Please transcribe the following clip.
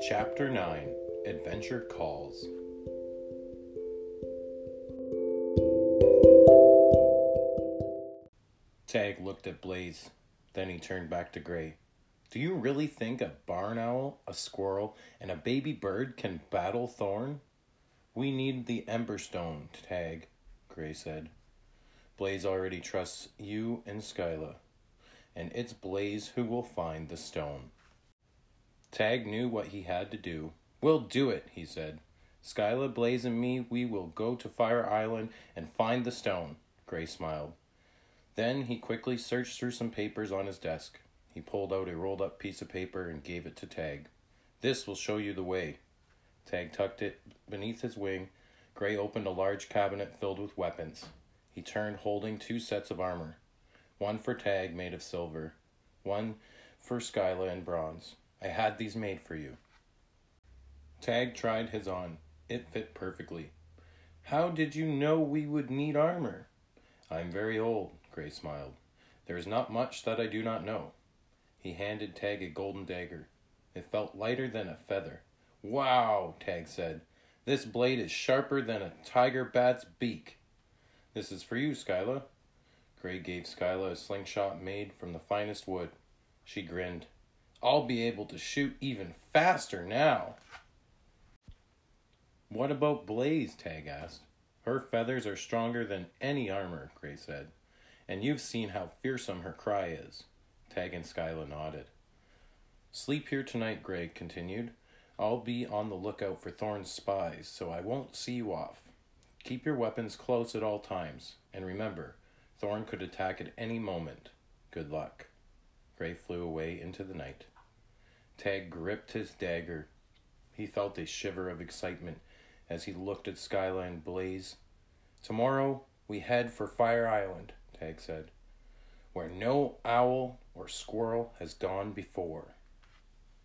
Chapter 9 Adventure Calls. Tag looked at Blaze. Then he turned back to Gray. Do you really think a barn owl, a squirrel, and a baby bird can battle Thorn? We need the Emberstone, Tag, Gray said. Blaze already trusts you and Skyla, and it's Blaze who will find the stone. Tag knew what he had to do. We'll do it, he said. Skyla, Blaze, and me, we will go to Fire Island and find the stone. Gray smiled. Then he quickly searched through some papers on his desk. He pulled out a rolled up piece of paper and gave it to Tag. This will show you the way. Tag tucked it beneath his wing. Gray opened a large cabinet filled with weapons. He turned, holding two sets of armor one for Tag, made of silver, one for Skyla in bronze. I had these made for you. Tag tried his on. It fit perfectly. How did you know we would need armor? I'm very old, Gray smiled. There is not much that I do not know. He handed Tag a golden dagger. It felt lighter than a feather. Wow, Tag said. This blade is sharper than a tiger bat's beak. This is for you, Skyla. Gray gave Skyla a slingshot made from the finest wood. She grinned. I'll be able to shoot even faster now. What about Blaze? Tag asked. Her feathers are stronger than any armor, Gray said. And you've seen how fearsome her cry is. Tag and Skyla nodded. Sleep here tonight, Gray continued. I'll be on the lookout for Thorn's spies, so I won't see you off. Keep your weapons close at all times, and remember, Thorn could attack at any moment. Good luck. Gray flew away into the night. Tag gripped his dagger. He felt a shiver of excitement as he looked at Skyline blaze. Tomorrow we head for Fire Island, Tag said, where no owl or squirrel has gone before.